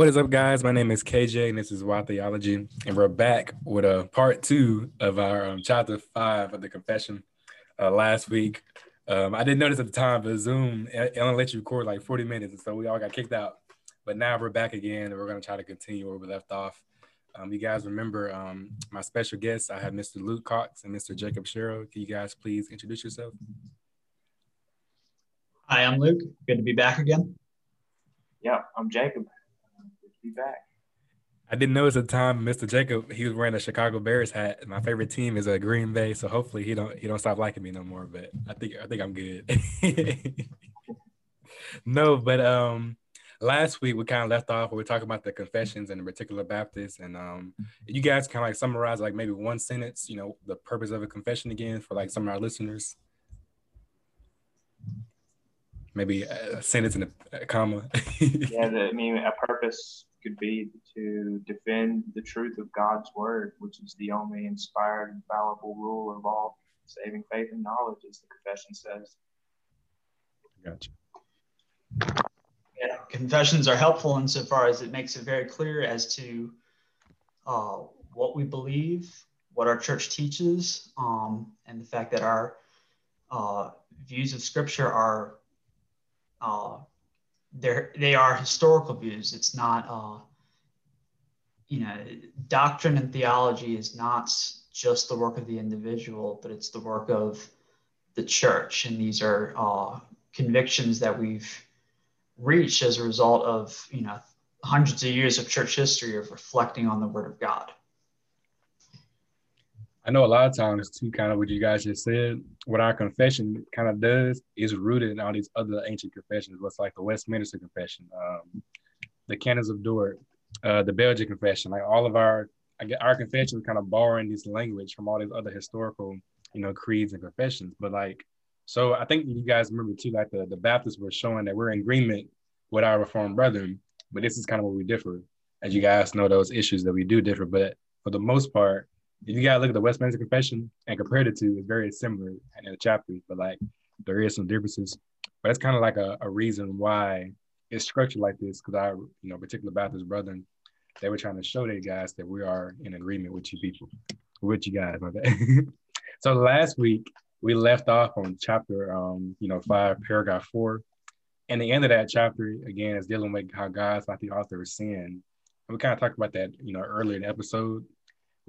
What is up, guys? My name is KJ, and this is Wild Theology, and we're back with a part two of our um, chapter five of the Confession. Uh, last week, um, I didn't notice at the time, but Zoom it only let you record like 40 minutes, and so we all got kicked out. But now we're back again, and we're going to try to continue where we left off. Um, you guys remember um, my special guests? I have Mr. Luke Cox and Mr. Jacob Sherrill. Can you guys please introduce yourself? Hi, I'm Luke. Good to be back again. Yeah, I'm Jacob be back. I didn't notice at the time, Mr. Jacob, he was wearing a Chicago Bears hat. My favorite team is a Green Bay, so hopefully he don't he don't stop liking me no more. But I think I think I'm good. no, but um, last week we kind of left off. We were talking about the confessions and the particular Baptist, and um, you guys kind of like summarize like maybe one sentence, you know, the purpose of a confession again for like some of our listeners. Maybe a sentence and a, a comma. yeah, the, I mean, a purpose could be to defend the truth of God's word, which is the only inspired, infallible rule of all saving faith and knowledge, as the confession says. Gotcha. Yeah, confessions are helpful insofar as it makes it very clear as to uh, what we believe, what our church teaches, um, and the fact that our uh, views of Scripture are uh, they're they are historical views. It's not uh, you know doctrine and theology is not just the work of the individual, but it's the work of the church, and these are uh, convictions that we've reached as a result of you know hundreds of years of church history of reflecting on the Word of God. I know a lot of times too, kind of what you guys just said, what our confession kind of does is rooted in all these other ancient confessions. What's like the Westminster Confession, um, the Canons of Dort, uh, the Belgian Confession, like all of our I get our confessions kind of borrowing this language from all these other historical, you know, creeds and confessions. But like, so I think you guys remember too, like the, the Baptists were showing that we're in agreement with our Reformed brethren, but this is kind of where we differ. As you guys know, those issues that we do differ, but for the most part, you gotta look at the Westminster Confession and compare the two, it's very similar in the chapters, but like there is some differences. But that's kind of like a, a reason why it's structured like this, because I, you know, particular Baptist brethren, they were trying to show their guys that we are in agreement with you people, with you guys. My bad. so last week we left off on chapter, um, you know, five, paragraph four, and the end of that chapter again is dealing with how God's like the author of sin. And we kind of talked about that, you know, earlier in the episode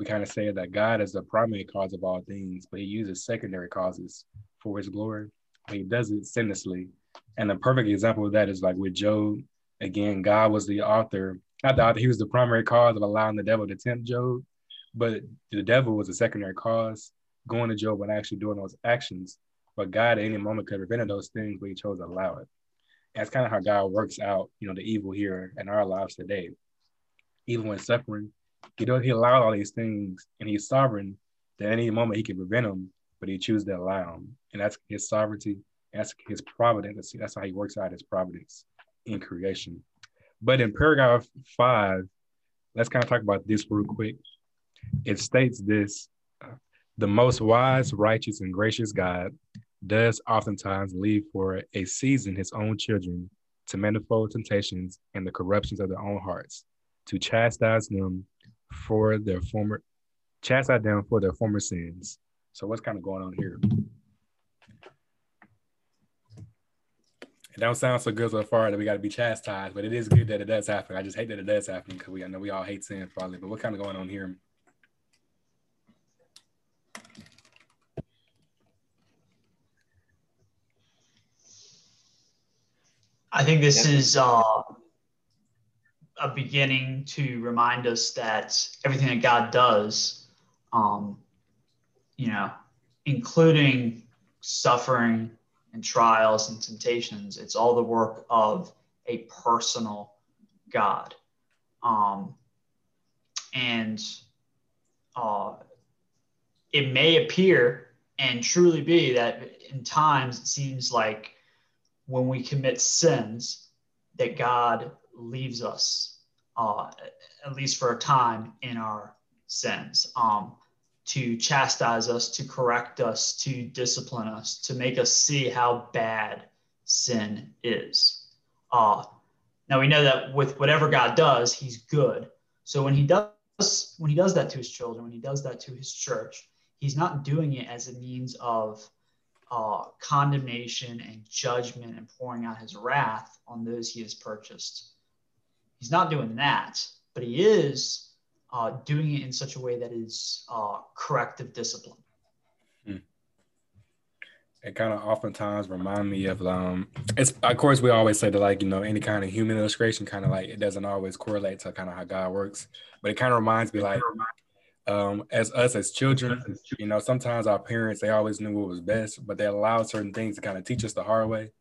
we kind of say that God is the primary cause of all things, but he uses secondary causes for his glory. He does it sinlessly. And a perfect example of that is like with Job. Again, God was the author, not the author, he was the primary cause of allowing the devil to tempt Job, but the devil was a secondary cause, going to Job and actually doing those actions. But God at any moment could have prevented those things, but he chose to allow it. And that's kind of how God works out, you know, the evil here in our lives today. Even when suffering, he does he allowed all these things and he's sovereign that any moment he can prevent them, but he chooses to allow them. And that's his sovereignty. That's his providence. That's how he works out his providence in creation. But in paragraph five, let's kind of talk about this real quick. It states this the most wise, righteous, and gracious God does oftentimes leave for a season his own children to manifold temptations and the corruptions of their own hearts, to chastise them for their former chastise them for their former sins. So what's kind of going on here? It don't sound so good so far that we got to be chastised, but it is good that it does happen. I just hate that it does happen because we I know we all hate sin probably. But what kind of going on here? I think this is uh, a beginning to remind us that everything that God does, um, you know, including suffering and trials and temptations, it's all the work of a personal God. Um, and uh, it may appear and truly be that in times it seems like when we commit sins that God leaves us uh, at least for a time, in our sins, um, to chastise us, to correct us, to discipline us, to make us see how bad sin is. Uh, Now we know that with whatever God does, He's good. So when He does when He does that to His children, when He does that to His church, He's not doing it as a means of uh, condemnation and judgment and pouring out His wrath on those He has purchased. He's not doing that, but He is uh, doing it in such a way that is uh, corrective discipline. Hmm. It kind of oftentimes remind me of um. It's of course we always say that like you know any kind of human illustration kind of like it doesn't always correlate to kind of how God works, but it kind of reminds me like um as us as children, you know sometimes our parents they always knew what was best, but they allowed certain things to kind of teach us the hard way.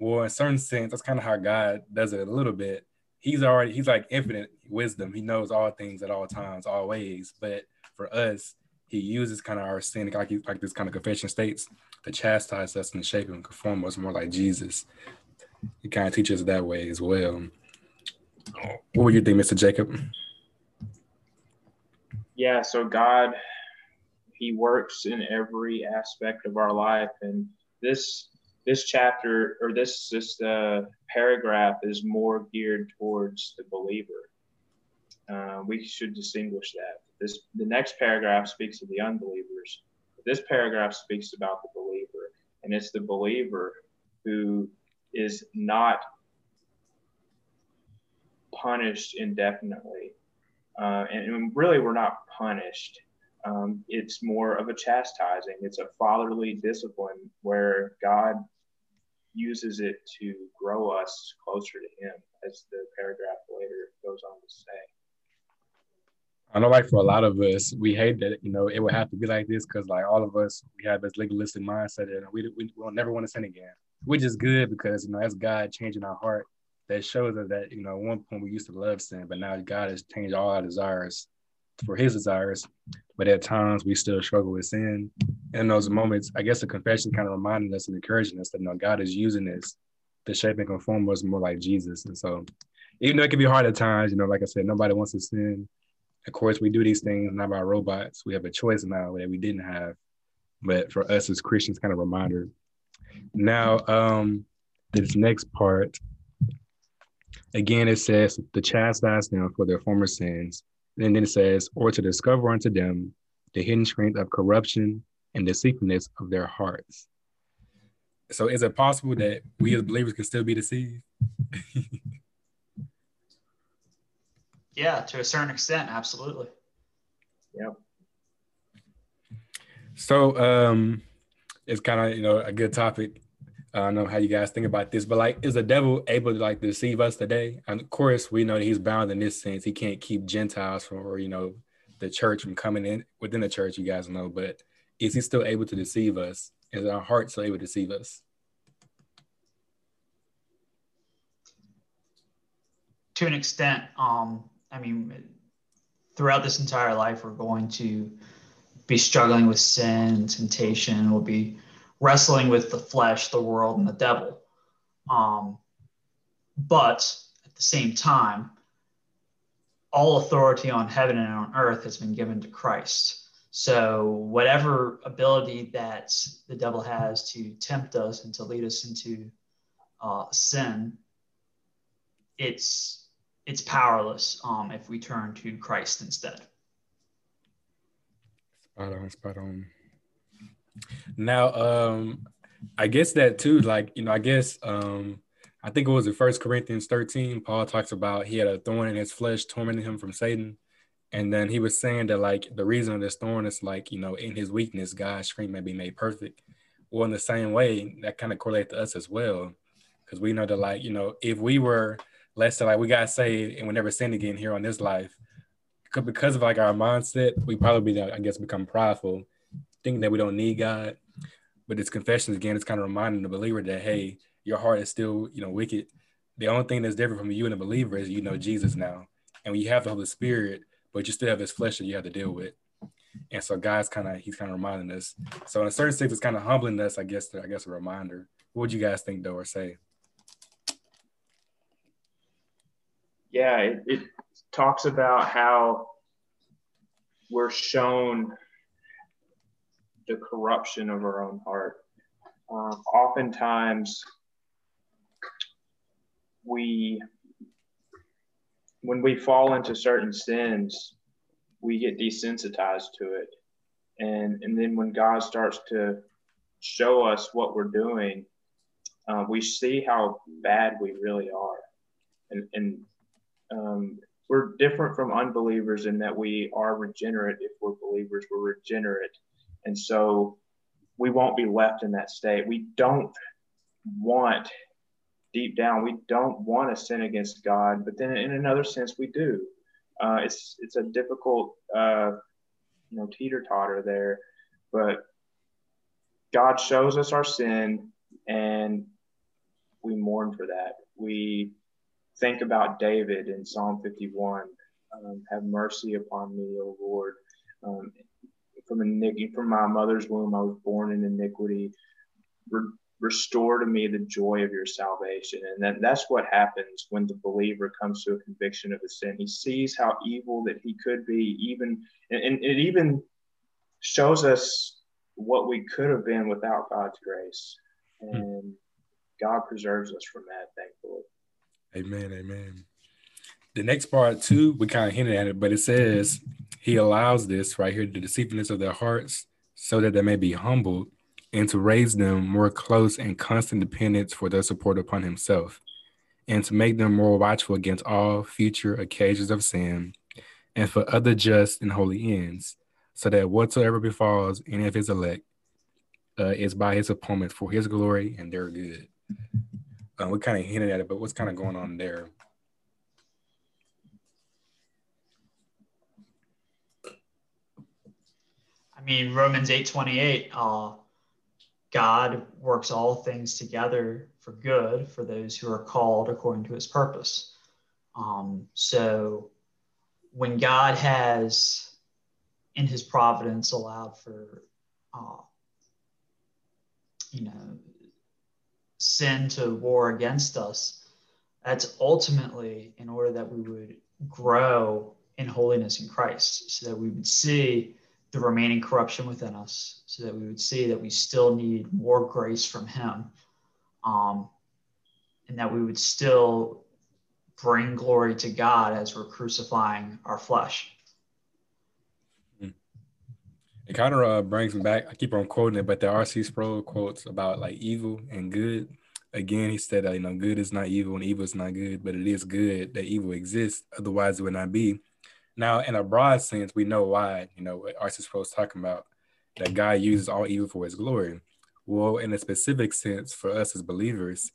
Well, in certain sense, that's kind of how God does it a little bit he's already he's like infinite wisdom. He knows all things at all times, always. But for us, he uses kind of our sin, like like this kind of confession states, to chastise us and shape and conform us more like Jesus. He kind of teaches that way as well. What would you think, Mr. Jacob? Yeah, so God, He works in every aspect of our life, and this this chapter or this this uh, paragraph is more geared towards the believer. Uh, we should distinguish that. This the next paragraph speaks of the unbelievers. This paragraph speaks about the believer, and it's the believer who is not punished indefinitely. Uh, and, and, really, we're not punished. Um, it's more of a chastising. It's a fatherly discipline where God uses it to grow us closer to Him, as the paragraph later goes on to say. I know, like for a lot of us, we hate that you know it would have to be like this because, like, all of us, we have this legalistic mindset and we we will never want to sin again, which is good because you know that's God changing our heart. That shows us that you know at one point we used to love sin, but now God has changed all our desires for His desires. But at times we still struggle with sin, in those moments, I guess the confession kind of reminded us and encouraging us that you know God is using this to shape and conform us more like Jesus. And so, even though it can be hard at times, you know, like I said, nobody wants to sin. Of course, we do these things not by robots. We have a choice now that we didn't have. But for us as Christians, kind of reminder. Now, um, this next part, again, it says the chastise them for their former sins. And then it says, or to discover unto them the hidden strength of corruption and the deceitfulness of their hearts. So is it possible that we as believers can still be deceived? yeah, to a certain extent, absolutely. Yeah. So um it's kind of you know a good topic. I don't know how you guys think about this, but like, is the devil able to like deceive us today? And of course, we know that he's bound in this sense. He can't keep Gentiles from, or you know, the church from coming in within the church. You guys know, but is he still able to deceive us? Is our heart still able to deceive us? To an extent, um, I mean, throughout this entire life, we're going to be struggling with sin, temptation. We'll be wrestling with the flesh, the world, and the devil. Um, but at the same time, all authority on heaven and on earth has been given to Christ. So, whatever ability that the devil has to tempt us and to lead us into uh, sin, it's it's powerless um, if we turn to Christ instead. Spot on, spot on. Now, um, I guess that too, like you know, I guess um, I think it was in First Corinthians thirteen. Paul talks about he had a thorn in his flesh, tormenting him from Satan. And then he was saying that like the reason of this thorn is like, you know, in his weakness, God's strength may be made perfect. Well, in the same way, that kind of correlates to us as well. Because we know that like, you know, if we were, let's say like we got saved and we never sinned again here on this life, because of like our mindset, we probably be, I guess become prideful, thinking that we don't need God. But this confession again, it's kind of reminding the believer that hey, your heart is still, you know, wicked. The only thing that's different from you and a believer is you know Jesus now. And you have the Holy Spirit, but you still have this flesh that you have to deal with. And so God's kind of he's kind of reminding us. So in a certain sense, it's kind of humbling us, I guess. I guess a reminder. What would you guys think, though, or say? Yeah, it, it talks about how we're shown the corruption of our own heart. Um, oftentimes, we when we fall into certain sins, we get desensitized to it. And, and then when God starts to show us what we're doing, uh, we see how bad we really are. And, and um, we're different from unbelievers in that we are regenerate. If we're believers, we're regenerate. And so we won't be left in that state. We don't want, deep down, we don't want to sin against God, but then in another sense, we do. Uh, it's it's a difficult, uh, you know, teeter totter there, but God shows us our sin, and we mourn for that. We think about David in Psalm 51. Um, have mercy upon me, O Lord. Um, from iniquity, from my mother's womb, I was born in iniquity. Re- restore to me the joy of your salvation. And that, that's what happens when the believer comes to a conviction of a sin. He sees how evil that he could be, even, and, and it even shows us what we could have been without God's grace. Hmm. And God preserves us from that, thankfully. Amen. Amen. The next part, too, we kind of hinted at it, but it says, He allows this right here, the deceitfulness of their hearts, so that they may be humbled and to raise them more close and constant dependence for their support upon Himself, and to make them more watchful against all future occasions of sin and for other just and holy ends, so that whatsoever befalls any of His elect uh, is by His appointment for His glory and their good. Uh, we kind of hinted at it, but what's kind of going on there? I mean, Romans 8:28, uh, God works all things together for good for those who are called according to his purpose. Um, so when God has, in his providence, allowed for, uh, you know, sin to war against us, that's ultimately in order that we would grow in holiness in Christ, so that we would see the remaining corruption within us, so that we would see that we still need more grace from Him, um, and that we would still bring glory to God as we're crucifying our flesh. Hmm. It kind of uh, brings me back. I keep on quoting it, but the R.C. Sproul quotes about like evil and good. Again, he said that you know good is not evil and evil is not good, but it is good that evil exists. Otherwise, it would not be. Now, in a broad sense, we know why, you know, what R.C. is talking about, that God uses all evil for his glory. Well, in a specific sense, for us as believers,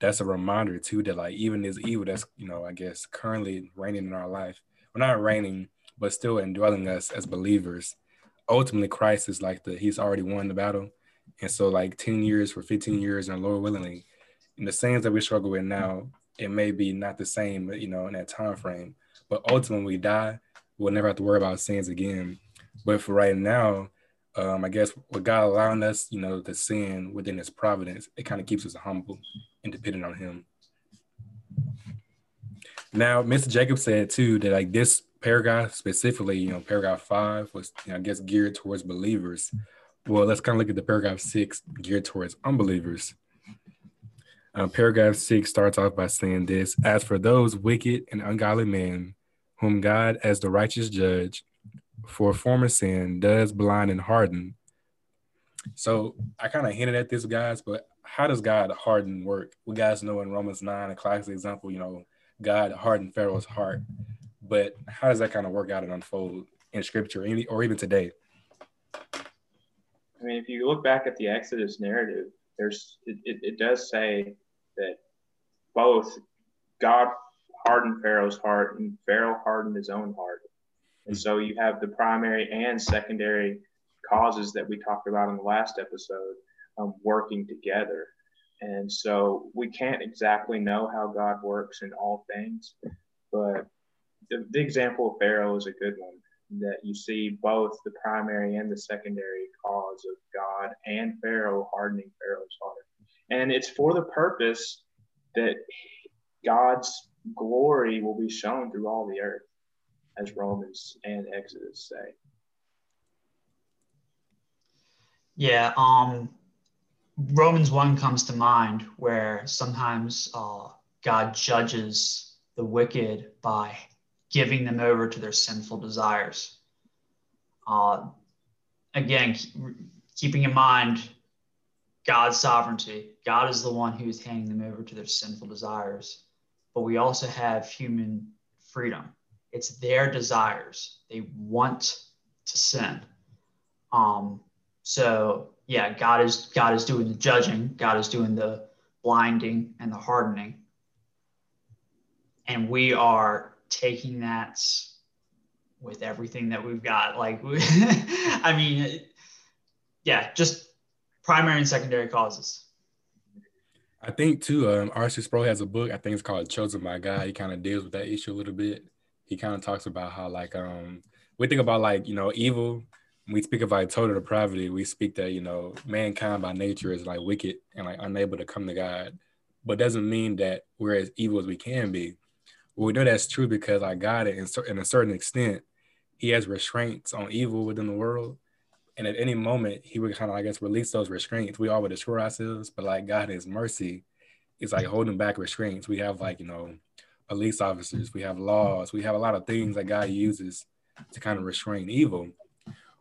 that's a reminder too that like even this evil that's, you know, I guess currently reigning in our life, we're not reigning, but still indwelling us as believers. Ultimately, Christ is like the he's already won the battle. And so like 10 years for 15 years and Lord willingly, in the sins that we struggle with now, it may be not the same, you know, in that time frame but ultimately, we die, we'll never have to worry about sins again. But for right now, um, I guess with God allowing us, you know, to sin within His providence, it kind of keeps us humble and dependent on Him. Now, Mr. Jacob said too that like this paragraph specifically, you know, paragraph five was, you know, I guess geared towards believers. Well, let's kind of look at the paragraph six geared towards unbelievers. Um, paragraph six starts off by saying this: As for those wicked and ungodly men whom God, as the righteous judge, for former sin does blind and harden. So I kind of hinted at this, guys, but how does God harden work? We guys know in Romans 9, a classic example, you know, God hardened Pharaoh's heart. But how does that kind of work out and unfold in scripture or even today? I mean, if you look back at the Exodus narrative, there's it, it, it does say that both God hardened Pharaoh's heart, and Pharaoh hardened his own heart. And so you have the primary and secondary causes that we talked about in the last episode um, working together. And so we can't exactly know how God works in all things, but the, the example of Pharaoh is a good one that you see both the primary and the secondary cause of God and Pharaoh hardening Pharaoh's heart. And it's for the purpose that God's glory will be shown through all the earth, as Romans and Exodus say. Yeah, um, Romans 1 comes to mind where sometimes uh, God judges the wicked by giving them over to their sinful desires. Uh, again, keeping in mind God's sovereignty, God is the one who is handing them over to their sinful desires. But we also have human freedom. It's their desires. They want to sin. Um, so yeah, God is God is doing the judging. God is doing the blinding and the hardening. And we are taking that with everything that we've got. Like, I mean, yeah, just primary and secondary causes. I think too, um, R.C. Sproul has a book. I think it's called "Chosen by God." He kind of deals with that issue a little bit. He kind of talks about how, like, um, we think about like you know evil. we speak of like total depravity. We speak that you know mankind by nature is like wicked and like unable to come to God, but doesn't mean that we're as evil as we can be. Well, we know that's true because like God, in, in a certain extent, He has restraints on evil within the world and at any moment he would kind of I guess release those restraints. We all would destroy ourselves, but like God His mercy is like holding back restraints. We have like you know police officers, we have laws, we have a lot of things that God uses to kind of restrain evil.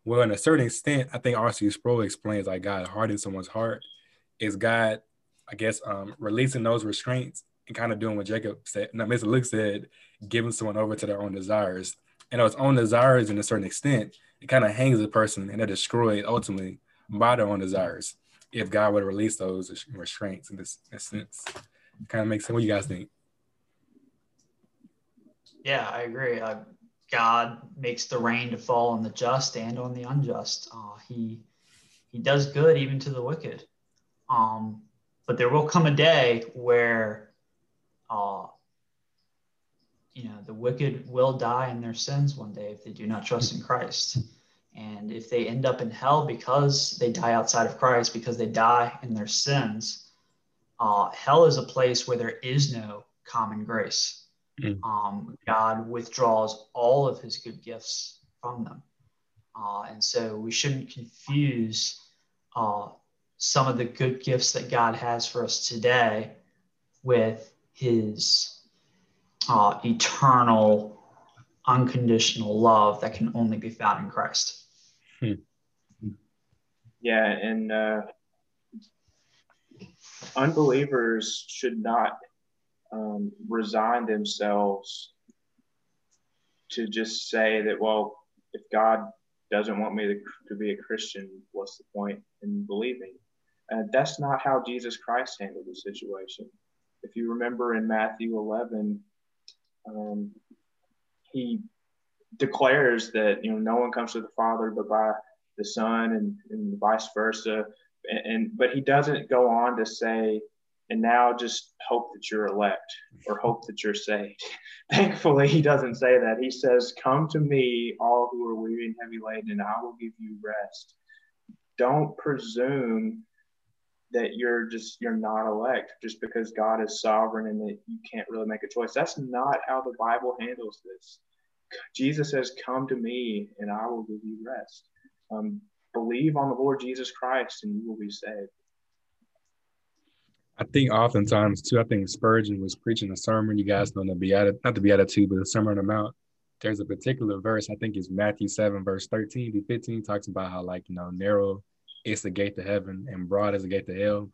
Well, in a certain extent, I think R.C. Sproul explains like God hardening someone's heart is God, I guess, um, releasing those restraints and kind of doing what Jacob said, no, Mr. Luke said, giving someone over to their own desires. And those own desires, in a certain extent, it kind of hangs a person and they're destroyed ultimately by their own desires if God would release those restraints in this, sense. It kind of makes sense. What you guys think? Yeah, I agree. Uh, God makes the rain to fall on the just and on the unjust. Uh, he he does good even to the wicked. Um, but there will come a day where uh, you know, the wicked will die in their sins one day if they do not trust in Christ. And if they end up in hell because they die outside of Christ, because they die in their sins, uh, hell is a place where there is no common grace. Mm. Um, God withdraws all of his good gifts from them. Uh, and so we shouldn't confuse uh, some of the good gifts that God has for us today with his uh, eternal, unconditional love that can only be found in Christ. Hmm. Yeah, and uh, unbelievers should not um, resign themselves to just say that, well, if God doesn't want me to, to be a Christian, what's the point in believing? Uh, that's not how Jesus Christ handled the situation. If you remember in Matthew 11, um, he declares that you know no one comes to the Father but by the Son, and, and vice versa. And, and but he doesn't go on to say, and now just hope that you're elect or hope that you're saved. Thankfully, he doesn't say that. He says, "Come to me, all who are weary and heavy laden, and I will give you rest." Don't presume that you're just you're not elect just because God is sovereign and that you can't really make a choice. That's not how the Bible handles this. Jesus says, "Come to me, and I will give you rest." Um, believe on the Lord Jesus Christ, and you will be saved. I think oftentimes too. I think Spurgeon was preaching a sermon. You guys know the beatitude, not the beatitude, but the Sermon on the Mount. There's a particular verse. I think it's Matthew seven, verse thirteen to fifteen, talks about how like you know narrow it's the gate to heaven and broad is the gate to hell.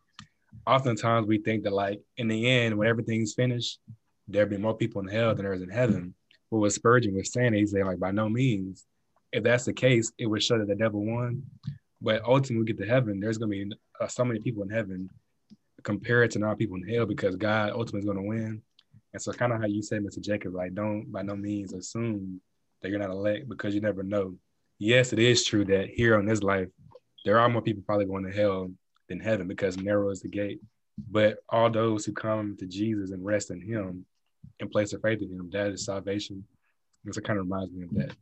Oftentimes we think that like in the end, when everything's finished, there'll be more people in hell than there is in heaven. But what Spurgeon was saying, he's saying like by no means, if that's the case, it would show that the devil won. But ultimately, we get to heaven, there's gonna be uh, so many people in heaven compared to not people in hell because God ultimately is gonna win. And so, kind of how you said, Mr. Jacob, like don't by no means assume that you're not elect because you never know. Yes, it is true that here on this life, there are more people probably going to hell than heaven because narrow is the gate. But all those who come to Jesus and rest in Him and place their faith in Him, that is salvation. And so it kind of reminds me of that.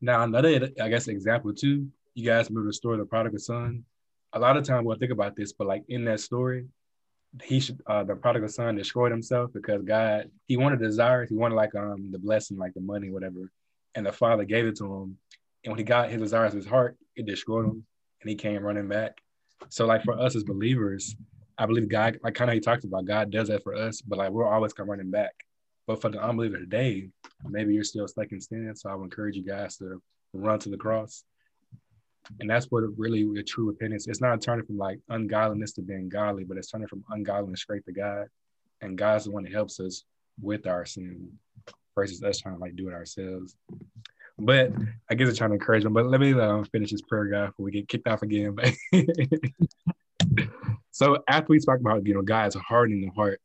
Now, another, I guess, example too, you guys remember the story of the prodigal son? A lot of times we'll think about this, but like in that story, he should uh, the prodigal son destroyed himself because God he wanted desires, he wanted like um the blessing, like the money, whatever, and the father gave it to him. And when he got his desires of his heart, it destroyed him and he came running back. So like for us as believers, I believe God, like kind of he talked about, God does that for us, but like we're always come running back. But for the unbeliever today, maybe you're still stuck in sin. So I would encourage you guys to run to the cross. And that's what really the true repentance. It's not turning from like ungodliness to being godly, but it's turning from ungodliness straight to God. And God's the one that helps us with our sin versus us trying to like do it ourselves. But I guess I'm trying to encourage them. But let me uh, finish this prayer, guy, before we get kicked off again. so after we talk about you know God's hardening the heart,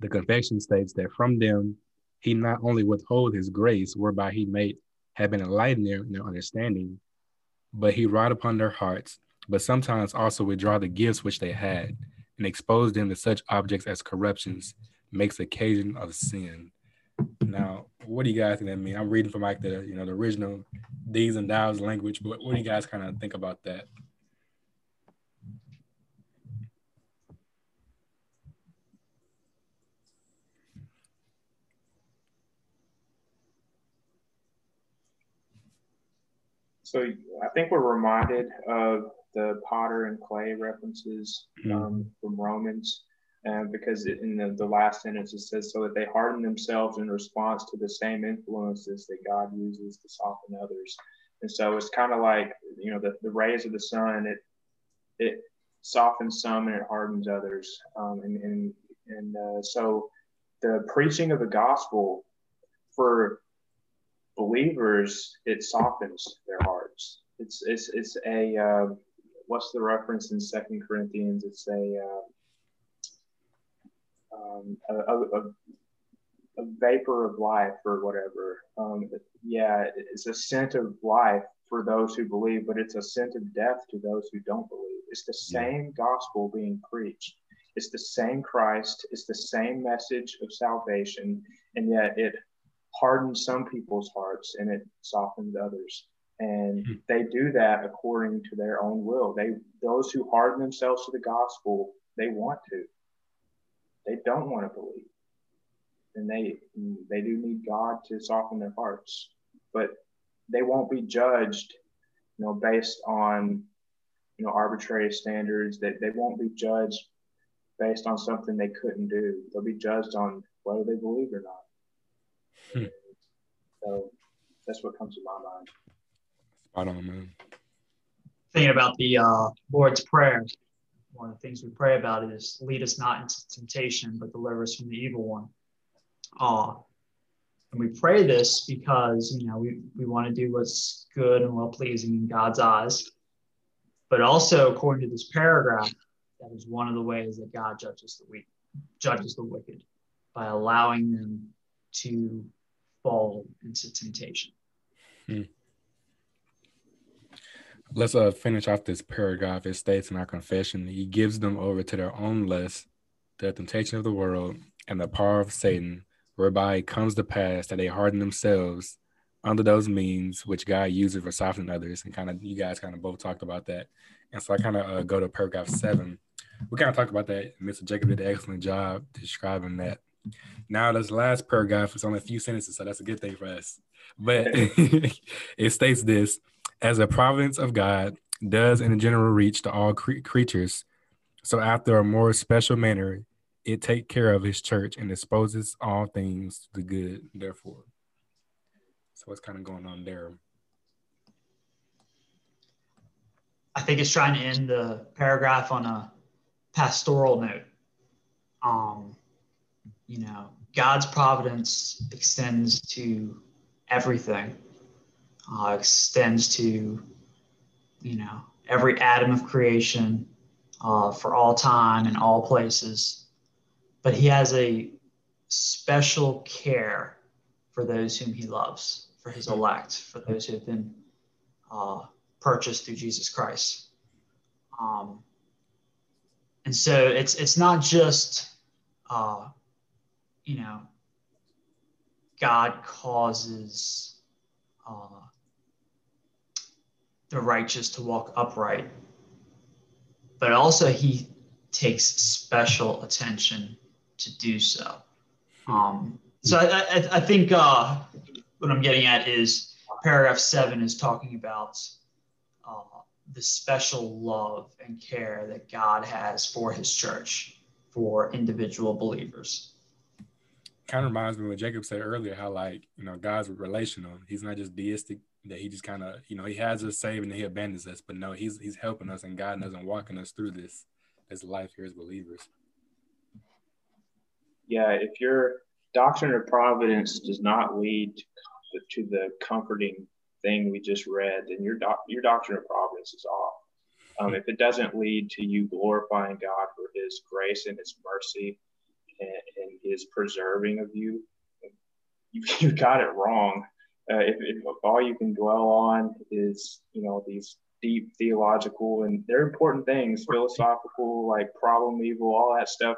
the confession states that from them he not only withhold his grace, whereby he made have been enlightened their understanding, but he wrought upon their hearts, but sometimes also withdraw the gifts which they had, and expose them to such objects as corruptions, makes occasion of sin. Now, what do you guys think that mean? I'm reading from like the you know the original Dees and Dows language, but what do you guys kind of think about that? So I think we're reminded of the potter and clay references mm-hmm. um, from Romans, uh, because in the, the last sentence it says, so that they harden themselves in response to the same influences that God uses to soften others. And so it's kind of like, you know, the, the rays of the sun, it, it softens some and it hardens others. Um, and and, and uh, so the preaching of the gospel for believers, it softens their hearts. It's it's it's a uh, what's the reference in Second Corinthians? It's a uh, um, a, a, a, vapor of life or whatever. Um, yeah, it's a scent of life for those who believe, but it's a scent of death to those who don't believe. It's the same yeah. gospel being preached. It's the same Christ. It's the same message of salvation, and yet it hardens some people's hearts and it softens others. And mm-hmm. they do that according to their own will. They those who harden themselves to the gospel, they want to. They don't want to believe. And they they do need God to soften their hearts. But they won't be judged, you know, based on you know arbitrary standards. That they, they won't be judged based on something they couldn't do. They'll be judged on whether they believe or not. Hmm. So that's what comes to my mind. Spot on, man. Thinking about the uh, Lord's Prayer, one of the things we pray about is lead us not into temptation, but deliver us from the evil one. Uh, and we pray this because, you know, we, we want to do what's good and well pleasing in God's eyes. But also, according to this paragraph, that is one of the ways that God judges the weak, judges the wicked by allowing them to fall into temptation. Hmm. Let's uh, finish off this paragraph. It states in our confession, He gives them over to their own lust, the temptation of the world, and the power of Satan, whereby it comes to pass that they harden themselves under those means which God uses for softening others. And kind of, you guys kind of both talked about that. And so I kind of uh, go to paragraph seven. We kind of talked about that. Mr. Jacob did an excellent job describing that. Now, this last paragraph is only a few sentences, so that's a good thing for us. But it states this as a providence of God does in a general reach to all cre- creatures. So, after a more special manner, it take care of his church and disposes all things to the good, therefore. So, what's kind of going on there? I think it's trying to end the paragraph on a pastoral note. Um, you know, God's providence extends to everything, uh, extends to, you know, every atom of creation uh, for all time and all places. But He has a special care for those whom He loves, for His elect, for those who have been uh, purchased through Jesus Christ. Um, and so it's it's not just uh, you know, God causes uh, the righteous to walk upright, but also He takes special attention to do so. Um, so I, I, I think uh, what I'm getting at is paragraph seven is talking about uh, the special love and care that God has for His church, for individual believers. kind of reminds me what Jacob said earlier, how like, you know, God's relational. He's not just deistic that he just kind of, you know, he has us saved and he abandons us, but no, he's he's helping us and guiding us and walking us through this this life here as believers. Yeah, if your doctrine of providence does not lead to, the comforting thing we just read, then your doc, your doctrine of providence is off. Um, if it doesn't lead to you glorifying God for His grace and His mercy and, and His preserving of you, you, you got it wrong. Uh, if, if, all you can dwell on is you know these deep theological and they're important things, philosophical like problem evil, all that stuff,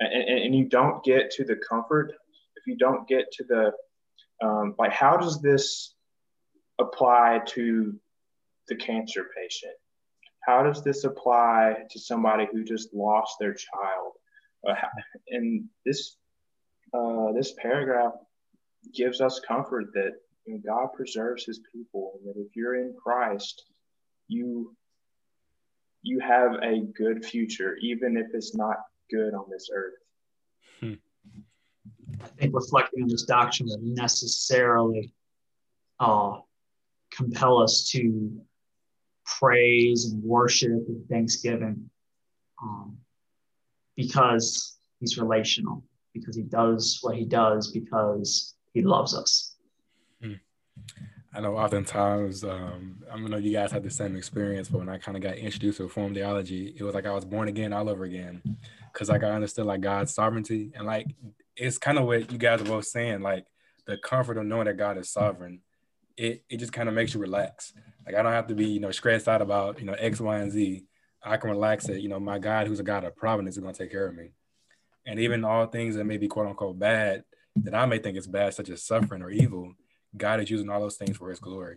and, and, and you don't get to the comfort, if you don't get to the um, like, how does this apply to the cancer patient? How does this apply to somebody who just lost their child? Uh, and this uh, this paragraph gives us comfort that you know, God preserves His people, and that if you're in Christ, you you have a good future, even if it's not good on this earth. Hmm. I think reflecting on this doctrine would necessarily uh, compel us to praise and worship and thanksgiving um, because he's relational, because he does what he does because he loves us. I know oftentimes, um, I know you guys had the same experience, but when I kind of got introduced to reform theology, it was like I was born again all over again. Cause like I understood like God's sovereignty and like it's kind of what you guys are both saying, like the comfort of knowing that God is sovereign. It it just kind of makes you relax. Like I don't have to be, you know, stressed out about, you know, X, Y, and Z. I can relax that, you know, my God who's a God of providence is gonna take care of me. And even all things that may be quote unquote bad that I may think is bad, such as suffering or evil, God is using all those things for his glory.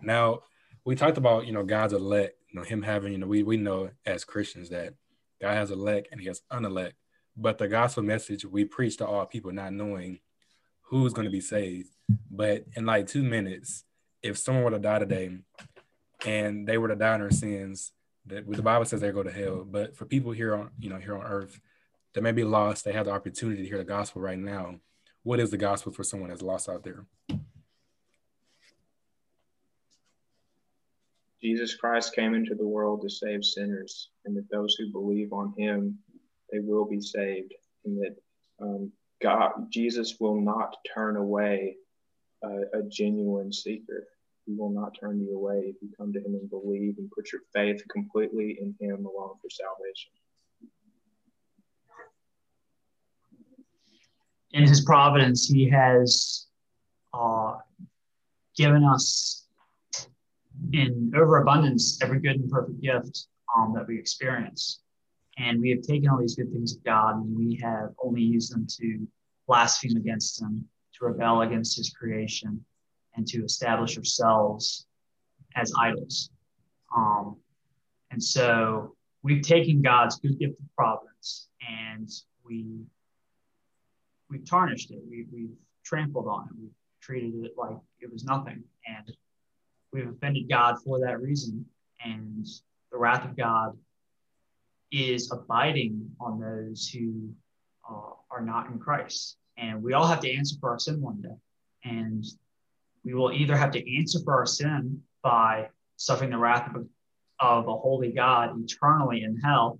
Now, we talked about, you know, God's elect, you know, him having, you know, we, we know as Christians that God has elect and he has unelect. But the gospel message we preach to all people, not knowing who's going to be saved. But in like two minutes, if someone were to die today and they were to die in their sins, that the Bible says they go to hell. But for people here on, you know, here on earth that may be lost, they have the opportunity to hear the gospel right now. What is the gospel for someone that's lost out there? Jesus Christ came into the world to save sinners, and that those who believe on him, they will be saved, and that um, God, Jesus will not turn away a, a genuine seeker. He will not turn you away if you come to him and believe and put your faith completely in him alone for salvation. In his providence, he has uh, given us in overabundance every good and perfect gift um, that we experience. And we have taken all these good things of God and we have only used them to blaspheme against Him, to rebel against His creation, and to establish ourselves as idols. Um, and so we've taken God's good gift of providence and we we've tarnished it. We, we've trampled on it. We've treated it like it was nothing. And we've offended God for that reason. And the wrath of God is abiding on those who uh, are not in Christ. And we all have to answer for our sin one day. And we will either have to answer for our sin by suffering the wrath of a, of a holy God eternally in hell,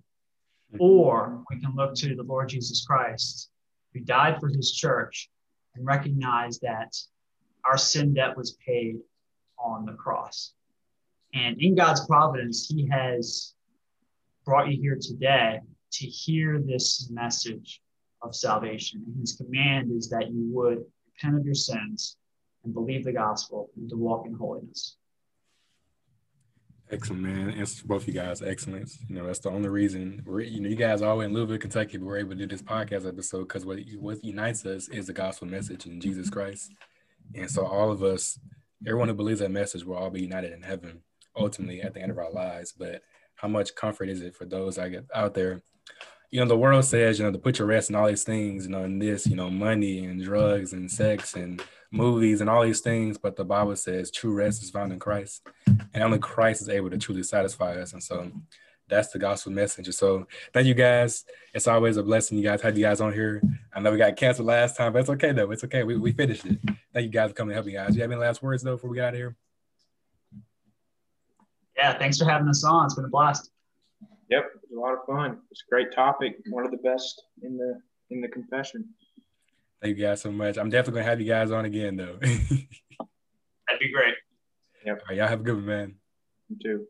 or we can look to the Lord Jesus Christ, who died for his church, and recognize that our sin debt was paid on the cross. And in God's providence, He has brought you here today to hear this message of salvation. And His command is that you would repent of your sins and believe the gospel and to walk in holiness. Excellent, man. Answer both you guys. Excellence. You know, that's the only reason we're, you know, you guys all in Louisville, Kentucky, but we're able to do this podcast episode because what, what unites us is the gospel message in Jesus Christ. And so all of us everyone who believes that message will all be united in heaven ultimately at the end of our lives. But how much comfort is it for those I get out there? You know, the world says, you know, to put your rest in all these things, you know, in this, you know, money and drugs and sex and movies and all these things. But the Bible says true rest is found in Christ. And only Christ is able to truly satisfy us. And so that's the gospel message. So thank you guys. It's always a blessing. You guys had you guys on here. I know we got canceled last time, but it's okay though. It's okay. We, we finished it. Thank you guys for coming to help me guys. Do you have any last words though before we get out of here? Yeah, thanks for having us on. It's been a blast. Yep, it was a lot of fun. It's a great topic. One of the best in the in the confession. Thank you guys so much. I'm definitely gonna have you guys on again though. That'd be great. Yep. All right, y'all have a good one, man. You too.